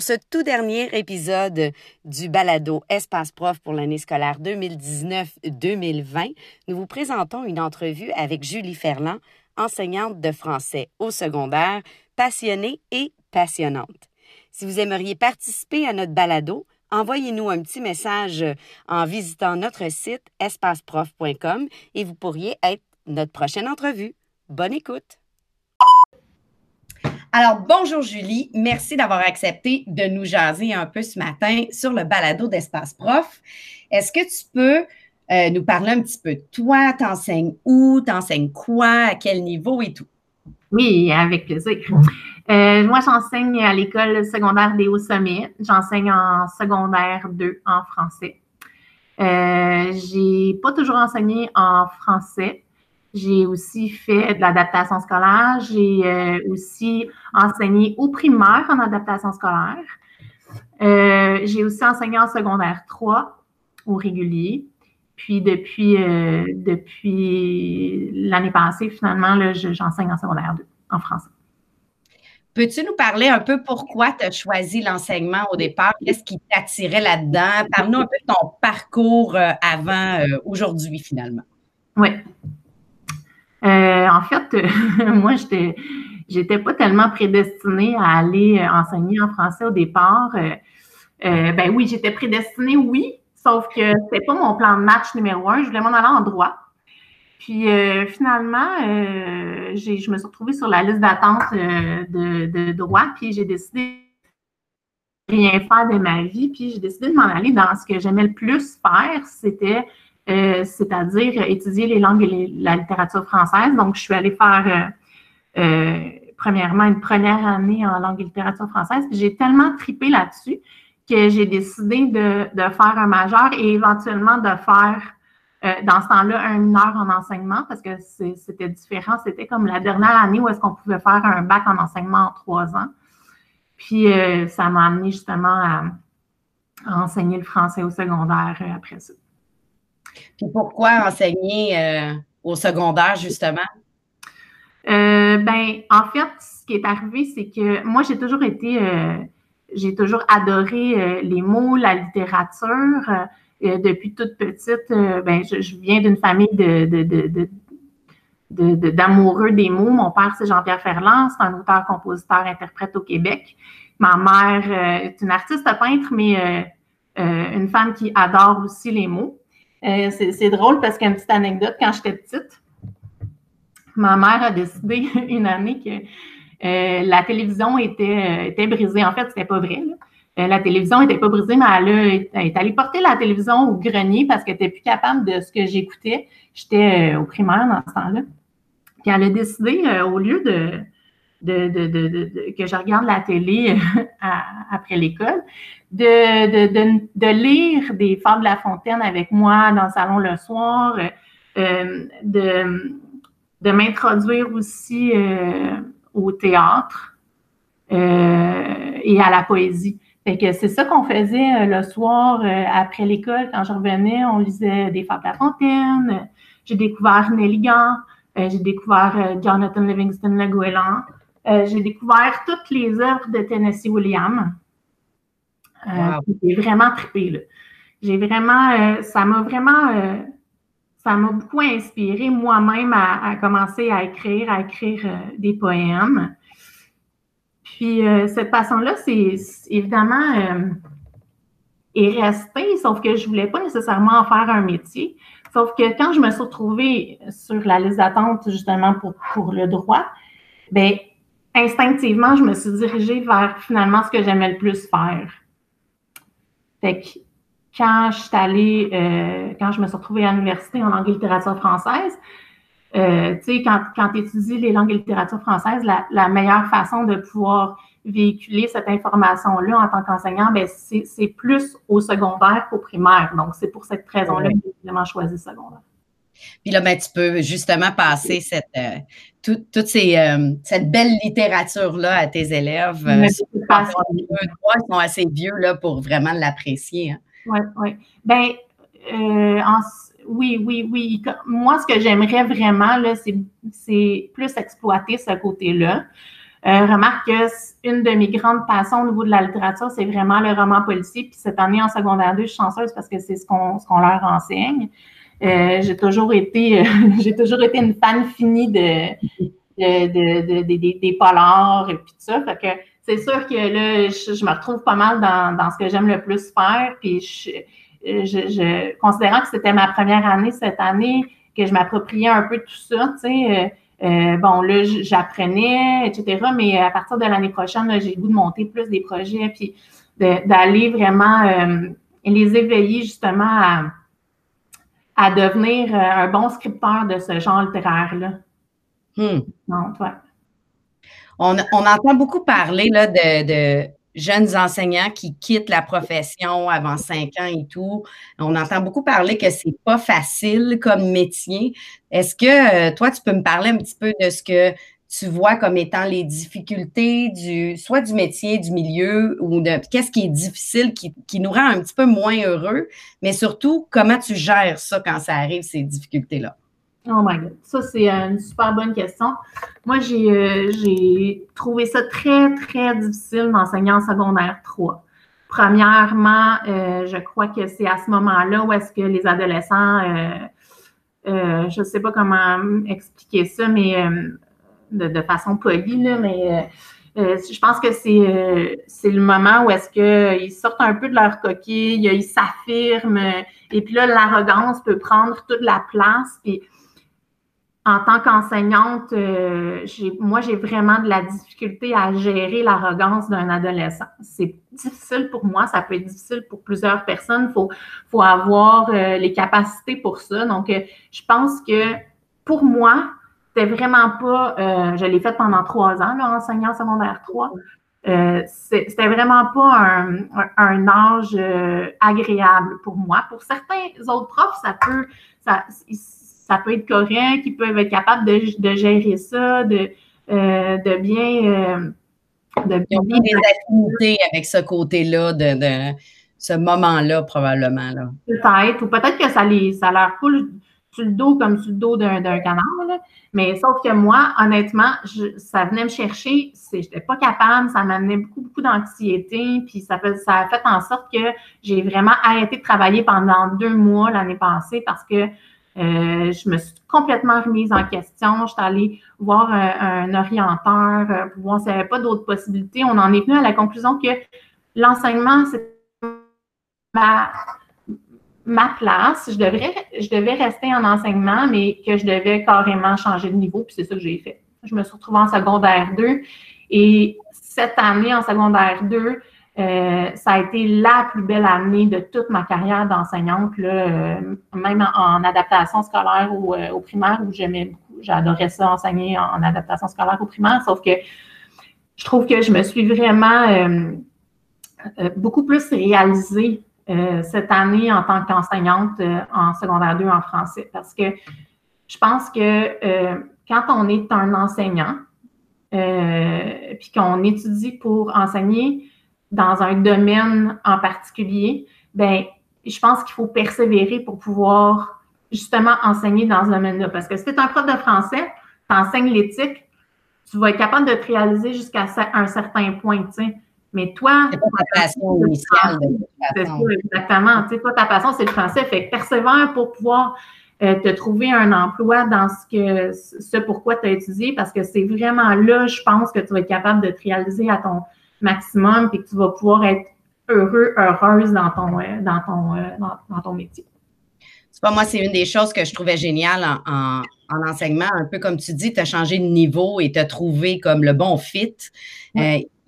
Pour ce tout dernier épisode du balado Espace Prof pour l'année scolaire 2019-2020, nous vous présentons une entrevue avec Julie Ferland, enseignante de français au secondaire, passionnée et passionnante. Si vous aimeriez participer à notre balado, envoyez-nous un petit message en visitant notre site espaceprof.com et vous pourriez être notre prochaine entrevue. Bonne écoute! Alors, bonjour Julie. Merci d'avoir accepté de nous jaser un peu ce matin sur le balado d'Espace Prof. Est-ce que tu peux euh, nous parler un petit peu de toi? T'enseignes où? T'enseignes quoi? À quel niveau et tout? Oui, avec plaisir. Euh, moi, j'enseigne à l'école secondaire des Hauts-Sommets. J'enseigne en secondaire 2 en français. Euh, j'ai pas toujours enseigné en français. J'ai aussi fait de l'adaptation scolaire. J'ai euh, aussi enseigné au primaire en adaptation scolaire. Euh, j'ai aussi enseigné en secondaire 3 au régulier. Puis depuis, euh, depuis l'année passée, finalement, j'enseigne en secondaire 2 en français. Peux-tu nous parler un peu pourquoi tu as choisi l'enseignement au départ? Qu'est-ce qui t'attirait là-dedans? Parle-nous un peu de ton parcours avant aujourd'hui, finalement. Oui. Euh, en fait, moi, j'étais, j'étais pas tellement prédestinée à aller euh, enseigner en français au départ. Euh, ben oui, j'étais prédestinée, oui, sauf que c'était pas mon plan de match numéro un. Je voulais m'en aller en droit. Puis finalement, je me suis retrouvée sur la liste d'attente de, de, droit, puis j'ai décidé de rien faire de ma vie, puis j'ai décidé de m'en aller dans ce que j'aimais le plus faire, c'était euh, c'est-à-dire étudier les langues et la littérature française. Donc, je suis allée faire euh, euh, premièrement une première année en langue et littérature française. J'ai tellement tripé là-dessus que j'ai décidé de, faire un majeur et éventuellement de faire dans ce temps-là un mineur en enseignement parce que c'était différent. C'était comme la dernière année où est-ce qu'on pouvait faire un bac en enseignement en trois ans. Puis ça m'a amené justement à enseigner le français au secondaire après ça. Puis pourquoi enseigner euh, au secondaire, justement? Euh, ben, en fait, ce qui est arrivé, c'est que moi, j'ai toujours été, euh, j'ai toujours adoré les mots, la littérature. depuis toute petite, ben, je, viens d'une famille de, d'amoureux des mots. Mon père, c'est Jean-Pierre Ferland, c'est un auteur, compositeur, interprète au Québec. Ma mère est une artiste peintre, mais une femme qui adore aussi les mots. Euh, c'est drôle parce qu'une petite anecdote, quand j'étais petite, ma mère a décidé une année que euh, la télévision était, euh, était brisée. En fait, c'était pas vrai. la télévision n'était pas brisée, mais elle, est allée porter la télévision au grenier parce qu'elle n'était plus capable de ce que j'écoutais. J'étais au primaire dans ce temps-là. Puis elle a décidé, au lieu de, de, que je regarde la télé après l'école, de, lire des Fables de La Fontaine avec moi dans le salon le soir, euh, de, m'introduire aussi euh, au théâtre euh, et à la poésie. que c'est ça qu'on faisait le soir après l'école. Quand je revenais, on lisait des Fables de La Fontaine. J'ai découvert Nelligan. j'ai découvert Jonathan Livingston Le Goéland. j'ai découvert toutes les œuvres de Tennessee Williams. Euh, j'ai vraiment trippé. J'ai vraiment, euh, ça m'a vraiment, euh, ça m'a beaucoup inspiré moi-même à, commencer à écrire, à écrire des poèmes. Puis cette passion-là, c'est évidemment est restée, sauf que je ne voulais pas nécessairement en faire un métier. Sauf que quand je me suis retrouvée sur la liste d'attente justement pour, pour le droit, ben instinctivement, je me suis dirigée vers finalement ce que j'aimais le plus faire. Fait que quand je suis allée, euh, quand je me suis retrouvée à l'université en langue et littérature française, euh, tu sais, quand, quand tu étudies les langues et littérature française, la, meilleure façon de pouvoir véhiculer cette information-là en tant qu'enseignant, ben c'est plus au secondaire qu'au primaire. Donc, c'est pour cette raison-là que j'ai vraiment choisi secondaire. Puis là, ben, tu peux justement passer cette, euh, toute ces, euh, cette belle littérature-là à tes élèves. Euh, ils sont assez vieux là, pour vraiment l'apprécier. Oui, hein. oui. Ben, oui, oui, oui. Moi, ce que j'aimerais vraiment, là, c'est plus exploiter ce côté-là. Euh, remarque que une de mes grandes passions au niveau de la littérature, c'est vraiment le roman policier. Puis cette année en secondaire 2, je suis chanceuse parce que c'est ce qu'on ce qu'on leur enseigne. Euh, j'ai toujours été j'ai toujours été une fan finie de, de, des polars et puis tout ça. Fait que c'est sûr que là, je, me retrouve pas mal dans, dans ce que j'aime le plus faire. Puis je, je, je considérant que c'était ma première année cette année, que je m'appropriais un peu tout ça, tu sais. Euh, euh, bon, là, j'apprenais, etc. Mais à partir de l'année prochaine, j'ai le goût de monter plus des projets, puis d'aller vraiment euh, les éveiller justement à, à devenir un bon scripteur de ce genre littéraire-là. Hmm. Donc, ouais. on, on, entend beaucoup parler là, de, de jeunes enseignants qui quittent la profession avant cinq ans et tout. On entend beaucoup parler que c'est pas facile comme métier. Est-ce que euh, toi, tu peux me parler un petit peu de ce que tu vois comme étant les difficultés du soit du métier, du milieu ou de qu'est-ce qui est difficile, qui, qui, nous rend un petit peu moins heureux, mais surtout comment tu gères ça quand ça arrive, ces difficultés-là? Oh my God. Ça, c'est une super bonne question. Moi, euh, j'ai trouvé ça très, très difficile d'enseigner en secondaire 3. Premièrement, euh, je crois que c'est à ce moment-là où est-ce que les adolescents, euh, je ne sais pas comment expliquer ça, mais de, façon polie, là, mais je pense que c'est le moment où est-ce qu'ils sortent un peu de leur coquille, ils s'affirment, et puis là, l'arrogance peut prendre toute la place. Puis en tant qu'enseignante, euh, moi, j'ai vraiment de la difficulté à gérer l'arrogance d'un adolescent. C'est difficile pour moi, ça peut être difficile pour plusieurs personnes. Il faut, faut avoir euh, les capacités pour ça. Donc, euh, je pense que pour moi, c'était vraiment pas, je l'ai fait pendant trois ans, là, enseignant secondaire 3. c'était vraiment pas un, un, âge agréable pour moi. Pour certains autres profs, ça peut, ça, ça peut être correct, ils peuvent être capables de, de gérer ça, de, euh, de bien. Euh, de bien Ils ont des affinités avec ce côté-là, de, de, ce moment-là, probablement. Peut-être, ou peut-être que ça, les, ça leur coule sur le dos comme sur le dos d'un canard. Mais sauf que moi, honnêtement, ça venait me chercher, je n'étais pas capable, ça m'amenait beaucoup, beaucoup d'anxiété, puis ça, ça a fait en sorte que j'ai vraiment arrêté de travailler pendant deux mois l'année passée parce que euh, je me suis complètement remise en question. Je suis allée voir un, orienteur euh, pour voir s'il n'y avait pas d'autres possibilités. On en est venu à la conclusion que l'enseignement, c'est ma place. Je, devrais, je devais rester en enseignement, mais que je devais carrément changer de niveau. Puis c'est ça que j'ai fait. Je me suis retrouvée en secondaire 2. Et cette année, en secondaire 2, euh, ça a été la plus belle année de toute ma carrière d'enseignante, euh, même en, adaptation scolaire euh, au primaire, où j'aimais beaucoup, j'adorais ça, enseigner en, adaptation scolaire au primaire, sauf que je trouve que je me suis vraiment beaucoup plus réalisée cette année en tant qu'enseignante en secondaire 2 en français, parce que je pense que quand on est un enseignant, puis qu'on étudie pour enseigner, dans un domaine en particulier, ben, je pense qu'il faut persévérer pour pouvoir justement enseigner dans ce domaine-là. Parce que si tu es un prof de français, tu enseignes l'éthique, tu vas être capable de te réaliser jusqu'à un certain point. Mais toi, c'est pas ta passion initiale. C'est ça, exactement. Tu sais, toi, ta passion, c'est le français. Fait que persévère pour pouvoir euh, te trouver un emploi dans ce que ce pourquoi tu as étudié, parce que c'est vraiment là, je pense, que tu vas être capable de te réaliser à ton, maximum, puis que tu vas pouvoir être heureux, heureuse dans ton, euh, dans ton, euh, dans, ton métier. C'est pas moi, c'est une des choses que je trouvais géniale en, enseignement. Un peu comme tu dis, tu as changé de niveau et tu as trouvé comme le bon fit.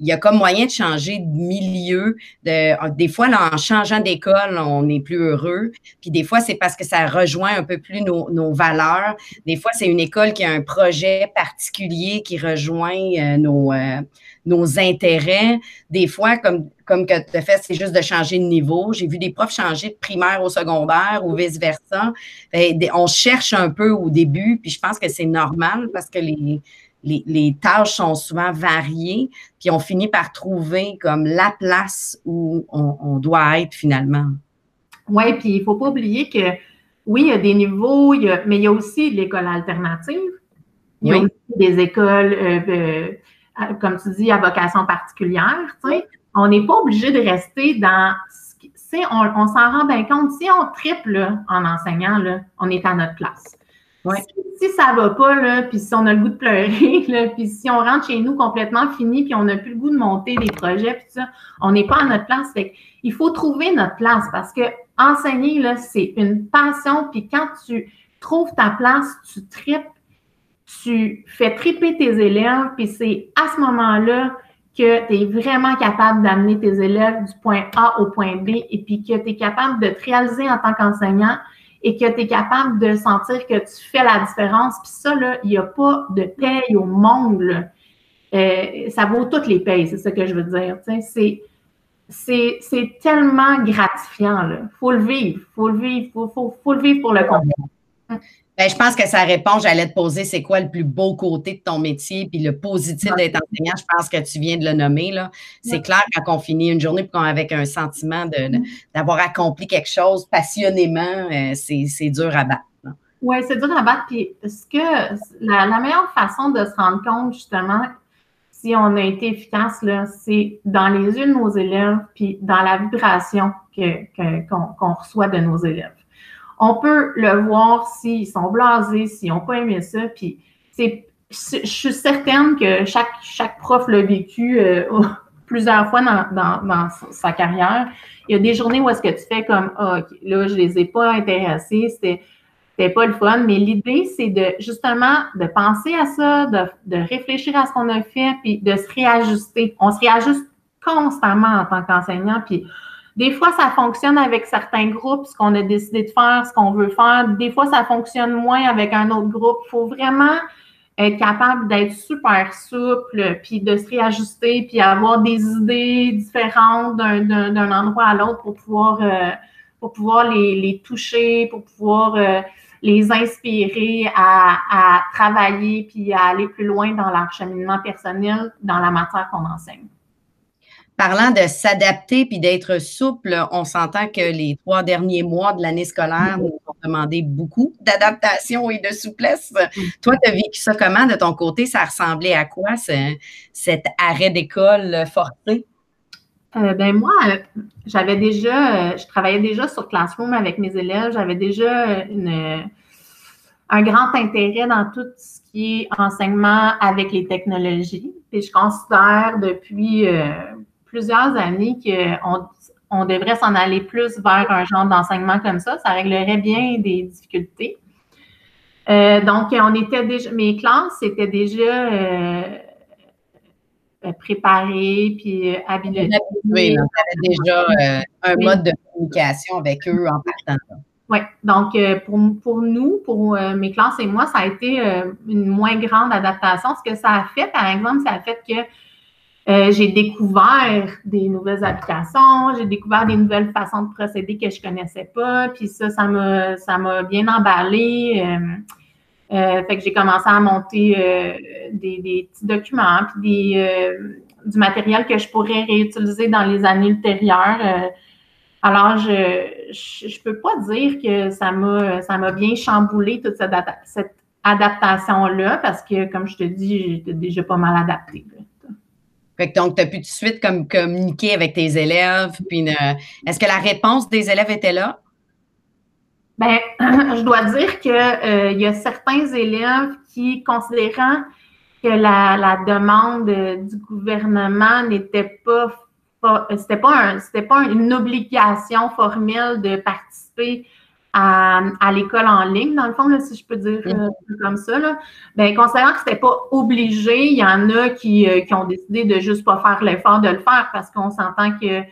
Il y a comme moyen de changer de milieu. De, des fois, en changeant d'école, on est plus heureux. Puis des fois, c'est parce que ça rejoint un peu plus nos, nos valeurs. Des fois, c'est une école qui a un projet particulier qui rejoint nos, nos intérêts. Des fois, comme, comme que tu fait, c'est juste de changer de niveau. J'ai vu des profs changer de primaire au secondaire ou vice-versa. Ben, on cherche un peu au début, puis je pense que c'est normal parce que les, les, tâches sont souvent variées, puis on finit par trouver comme la place où on, doit être finalement. Oui, puis il ne faut pas oublier que oui, il y a des niveaux, mais il y a aussi l'école alternative. Il y a aussi des écoles euh, euh, comme tu dis, à vocation particulière. On n'est pas obligé de rester dans on, on s'en rend bien compte. Si on triple en enseignant, là, on est à notre place. Si, ça va pas, là, puis si on a le goût de pleurer, puis si on rentre chez nous complètement fini, puis on n'a plus le goût de monter des projets, puis ça, on n'est pas à notre place. il faut trouver notre place parce que enseigner, là, c'est une passion, puis quand tu trouves ta place, tu tripes, tu fais triper tes élèves, puis c'est à ce moment-là que tu es vraiment capable d'amener tes élèves du point A au point B et puis que tu es capable de te réaliser en tant qu'enseignant et que tu es capable de sentir que tu fais la différence. Puis ça, il n'y a pas de paye au monde. Euh, ça vaut toutes les payes, c'est ça que je veux dire. C'est, tellement gratifiant. Il faut le vivre. Il faut le vivre. Il faut, faut, le vivre pour le comprendre. Ben, je pense que ça répond. J'allais te poser c'est quoi le plus beau côté de ton métier, puis le positif d'être enseignant. Je pense que tu viens de le nommer. Là. C'est clair quand on finit une journée avec un sentiment mm-hmm. d'avoir accompli quelque chose passionnément, euh, c'est dur à battre. Oui, c'est dur à battre. Puis ce que la, meilleure façon de se rendre compte, justement, si on a été efficace, là, c'est dans les yeux de nos élèves, puis dans la vibration qu'on reçoit de nos élèves on peut le voir s'ils sont blasés, s'ils n'ont pas aimé ça. Puis c'est, je suis certaine que chaque, prof l'a vécu euh, plusieurs fois dans, sa carrière. Il y a des journées où est-ce que tu fais comme ah, là, je les ai pas intéressés, c'était, c'était pas le fun. Mais l'idée, c'est justement de penser à ça, de, réfléchir à ce qu'on a fait, puis de se réajuster. On se réajuste constamment en tant qu'enseignant. Des fois, ça fonctionne avec certains groupes, ce qu'on a décidé de faire, ce qu'on veut faire. Des fois, ça fonctionne moins avec un autre groupe. Il faut vraiment être capable d'être super souple, puis de se réajuster, puis avoir des idées différentes d'un endroit à l'autre pour pouvoir, euh, les, toucher, pour pouvoir euh, les inspirer à, à travailler, puis à aller plus loin dans leur cheminement personnel dans la matière qu'on enseigne parlant de s'adapter puis d'être souple, on s'entend que les trois derniers mois de l'année scolaire nous ont demandé beaucoup d'adaptation et de souplesse. Toi, tu as vécu ça comment de ton côté? Ça ressemblait à quoi, cet arrêt d'école forcé? Euh, ben moi, j'avais déjà, euh, je travaillais déjà sur Classroom avec mes élèves, j'avais déjà un grand intérêt dans tout ce qui est enseignement avec les technologies. Et je considère depuis euh, plusieurs années qu'on on devrait s'en aller plus vers un genre d'enseignement comme ça. Ça réglerait bien des difficultés. Euh, donc, on était déjà, mes classes étaient déjà euh, préparées puis habilitées. Oui, on avait déjà euh, un mode de communication avec eux en partant. Oui, donc pour, pour, nous, pour mes classes et moi, ça a été une moins grande adaptation. Ce que ça a fait, par exemple, ça a fait que euh, j'ai découvert des nouvelles applications, j'ai découvert des nouvelles façons de procéder que je connaissais pas, puis ça, ça m'a, ça m'a bien emballé. Euh, euh, fait que j'ai commencé à monter des, petits documents, puis des, du matériel que je pourrais réutiliser dans les années ultérieures. alors, je, je, peux pas dire que ça m'a, ça m'a bien chamboulé toute cette, cette adaptation-là, parce que, comme je te dis, j'étais déjà pas mal adaptée donc, tu as pu tout de suite communiquer avec tes élèves. Puis, est-ce que la réponse des élèves était là? Bien, je dois dire qu'il euh, y a certains élèves qui, considérant que la, demande du gouvernement n'était pas, pas, pas une obligation formelle de participer à, l'école en ligne, dans le fond, si je peux dire euh, comme ça. Là. Ben, considérant que ce n'était pas obligé, il y en a qui, euh, qui ont décidé de juste pas faire l'effort de le faire parce qu'on s'entend que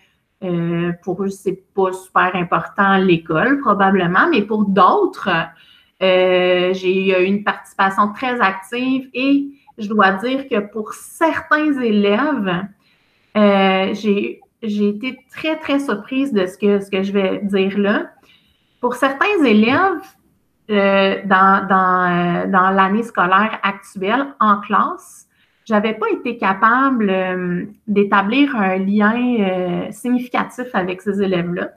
euh, pour eux, c'est pas super important l'école, probablement, mais pour d'autres, j'ai eu une participation très active et je dois dire que pour certains élèves, j'ai été très, très surprise de ce que, ce que je vais dire là pour certains élèves, euh, dans, dans, euh, dans l'année scolaire actuelle en classe, j'avais pas été capable euh, d'établir un lien significatif avec ces élèves-là.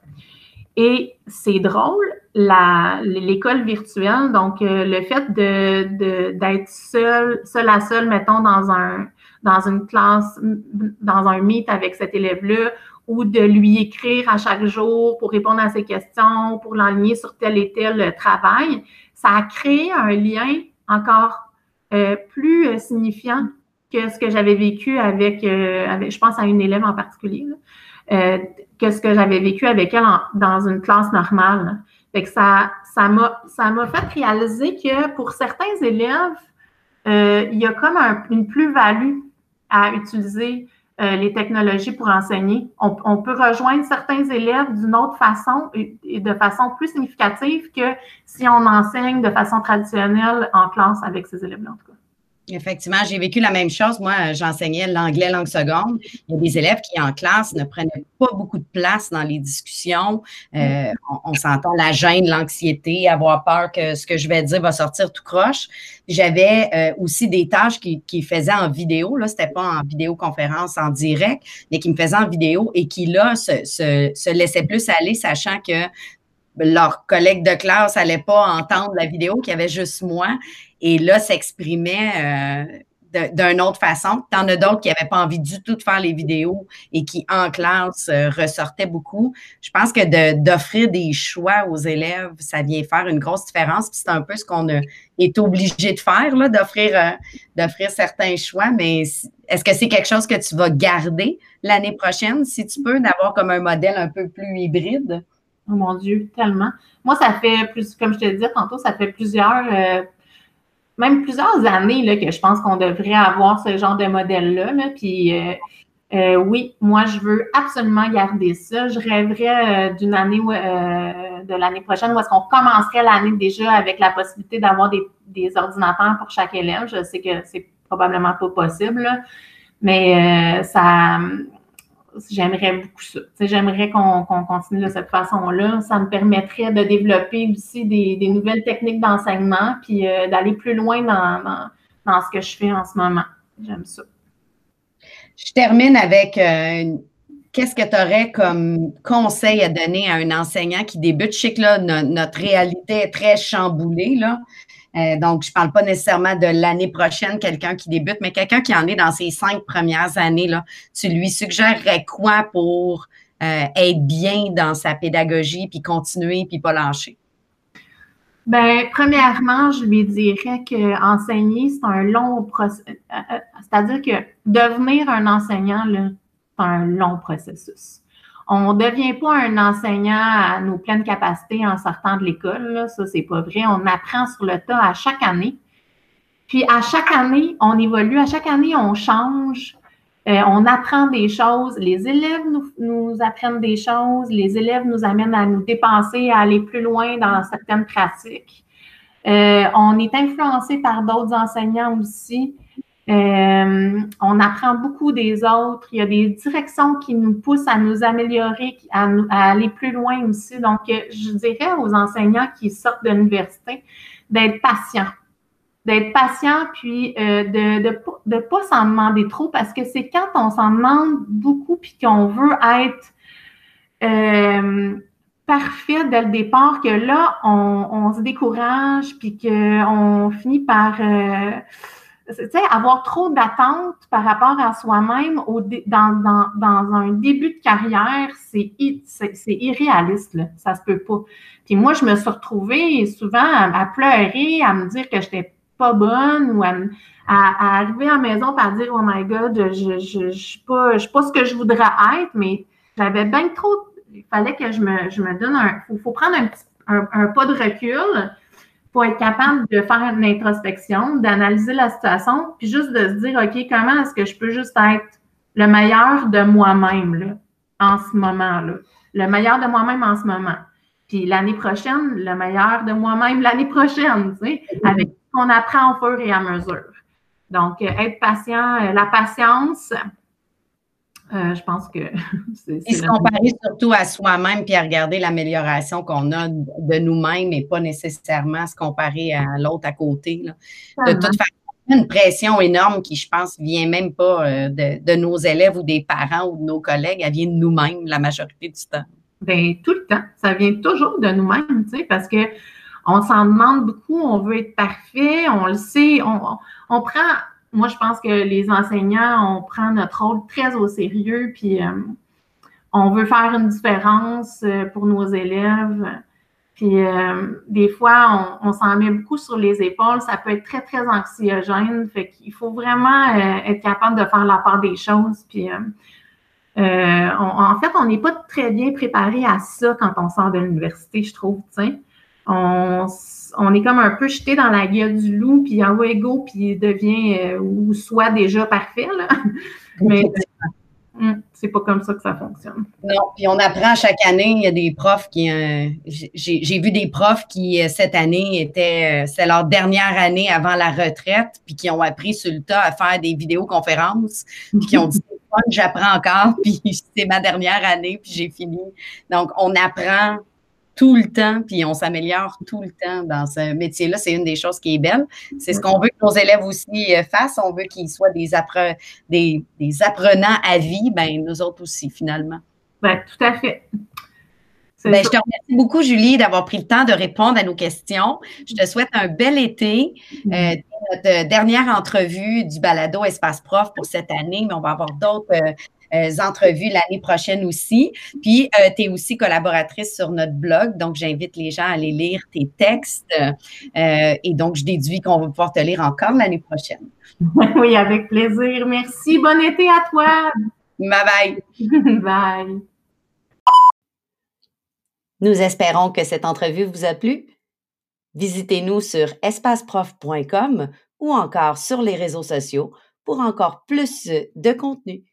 Et c'est drôle, l'école virtuelle, donc le fait de, d'être seul, seul à seul, mettons, dans un, dans une classe, dans un meet avec cet élève-là, ou de lui écrire à chaque jour pour répondre à ses questions, pour l'enligner sur tel et tel travail, ça a créé un lien encore euh, plus euh, signifiant que ce que j'avais vécu avec, euh, je pense à une élève en particulier, que ce que j'avais vécu avec elle dans une classe normale. Que ça, ça m'a fait réaliser que pour certains élèves, il y a comme une plus-value à utiliser euh, les technologies pour enseigner. On, peut rejoindre certains élèves d'une autre façon et, de façon plus significative que si on enseigne de façon traditionnelle en classe avec ces élèves-là, en tout cas. Effectivement, j'ai vécu la même chose. Moi, j'enseignais l'anglais langue seconde. Il y a des élèves qui, en classe, ne prenaient pas beaucoup de place dans les discussions. Euh, on, s'entend la gêne, l'anxiété, avoir peur que ce que je vais dire va sortir tout croche. J'avais euh, aussi des tâches qui, faisaient en vidéo. Là, c'était pas en vidéoconférence en direct, mais qui me faisaient en vidéo et qui, là, se laissaient plus aller, sachant que leurs collègues de classe n'allaient pas entendre la vidéo, qu'il y avait juste moi et là s'exprimait euh, d'une autre façon. T'en as d'autres qui n'avaient pas envie du tout de faire les vidéos et qui, en classe, euh, ressortaient beaucoup. Je pense que d'offrir des choix aux élèves, ça vient faire une grosse différence. c'est un peu ce qu'on est obligé de faire, d'offrir euh, d'offrir certains choix. Mais est-ce que c'est quelque chose que tu vas garder l'année prochaine, si tu peux, d'avoir comme un modèle un peu plus hybride? Oh mon Dieu, tellement. Moi, ça fait plus, comme je te disais tantôt, ça fait plusieurs même plusieurs années là, que je pense qu'on devrait avoir ce genre de modèle-là. Puis euh, euh, oui, moi, je veux absolument garder ça. Je rêverais euh, d'une année de l'année prochaine où est-ce qu'on commencerait l'année déjà avec la possibilité d'avoir des, des, ordinateurs pour chaque élève. Je sais que c'est probablement pas possible, mais ça j'aimerais beaucoup ça. J'aimerais qu'on continue de cette façon-là. Ça me permettrait de développer aussi des, nouvelles techniques d'enseignement, puis euh, d'aller plus loin dans, dans, ce que je fais en ce moment. J'aime ça. Je termine avec euh, qu'est-ce que tu aurais comme conseil à donner à un enseignant qui débute? Je sais que là, notre réalité est très chamboulée. Là. Euh, donc, je ne parle pas nécessairement de l'année prochaine, quelqu'un qui débute, mais quelqu'un qui en est dans ses cinq premières années. Là, tu lui suggérerais quoi pour euh, être bien dans sa pédagogie, puis continuer, puis pas lâcher? Bien, premièrement, je lui dirais que enseigner, c'est un long processus. Euh, c'est-à-dire que devenir un enseignant, c'est un long processus. On ne devient pas un enseignant à nos pleines capacités en sortant de l'école. Ça, c'est pas vrai. On apprend sur le tas à chaque année. Puis à chaque année, on évolue. À chaque année, on change. Euh, on apprend des choses. Les élèves nous, apprennent des choses. Les élèves nous amènent à nous dépenser, à aller plus loin dans certaines pratiques. Euh, on est influencé par d'autres enseignants aussi. Euh, on apprend beaucoup des autres. Il y a des directions qui nous poussent à nous améliorer, à, aller plus loin aussi. Donc, euh, je dirais aux enseignants qui sortent de l'université d'être patients. D'être patients, puis euh, de ne pas s'en demander trop, parce que c'est quand on s'en demande beaucoup, puis qu'on veut être parfait dès le départ, que là, on, se décourage, puis qu'on finit par avoir trop d'attentes par rapport à soi-même dans, dans, un début de carrière, c'est irréaliste, là. ça se peut pas. Puis moi, je me suis retrouvée souvent à, pleurer, à me dire que je n'étais pas bonne ou à, arriver à la maison et à dire Oh my God, je je, je, suis pas, je pas ce que je voudrais être, mais j'avais bien trop. Il fallait que je me, je me donne un. Il faut, prendre un, petit, un pas de recul pour être capable de faire une introspection, d'analyser la situation, puis juste de se dire, OK, comment est-ce que je peux juste être le meilleur de moi-même en ce moment-là? Le meilleur de moi-même en ce moment. Puis l'année prochaine, le meilleur de moi-même l'année prochaine, tu sais, avec ce qu'on apprend au fur et à mesure. Donc, euh, être patient, euh, la patience, euh, je pense que c'est. Et se comparer surtout à soi-même puis à regarder l'amélioration qu'on a de nous-mêmes et pas nécessairement se comparer à l'autre à côté. De toute façon, une pression énorme qui, je pense, vient même pas euh, de, nos élèves ou des parents ou de nos collègues, elle vient de nous-mêmes la majorité du temps. Bien, tout le temps. Ça vient toujours de nous-mêmes, tu sais, parce que on s'en demande beaucoup, on veut être parfait, on le sait, on, on prend moi, je pense que les enseignants, on prend notre rôle très au sérieux, puis on veut faire une différence pour nos élèves. Puis des fois, on, s'en met beaucoup sur les épaules. Ça peut être très, très anxiogène. Fait qu'il faut vraiment être capable de faire la part des choses. Puis en fait, on n'est pas très bien préparé à ça quand on sort de l'université, je trouve. On, on est comme un peu jeté dans la gueule du loup, puis en go, puis il devient euh, ou soit déjà parfait. Là. Mais hum, c'est pas comme ça que ça fonctionne. Non, puis on apprend chaque année. Il y a des profs qui. Euh, j'ai vu des profs qui, euh, cette année, étaient. c'est leur dernière année avant la retraite, puis qui ont appris sur le tas à faire des vidéoconférences, puis qui ont dit j'apprends encore, puis c'est ma dernière année, puis j'ai fini. Donc, on apprend tout le temps, puis on s'améliore tout le temps dans ce métier-là. C'est une des choses qui est belle. C'est ce qu'on veut que nos élèves aussi euh, fassent. On veut qu'ils soient des, des, des, apprenants à vie, ben nous autres aussi, finalement. Ben, tout à fait. Ben, je te remercie beaucoup, Julie, d'avoir pris le temps de répondre à nos questions. Je te souhaite un bel été. Euh, notre dernière entrevue du balado Espace Prof pour cette année, mais on va avoir d'autres euh, euh, entrevues l'année prochaine aussi. Puis, euh, tu es aussi collaboratrice sur notre blog, donc j'invite les gens à aller lire tes textes. Et donc, je déduis qu'on va pouvoir te lire encore l'année prochaine. Oui, avec plaisir. Merci. Bon été à toi. Bye bye. bye. Nous espérons que cette entrevue vous a plu. Visitez-nous sur espaceprof.com ou encore sur les réseaux sociaux pour encore plus de contenu.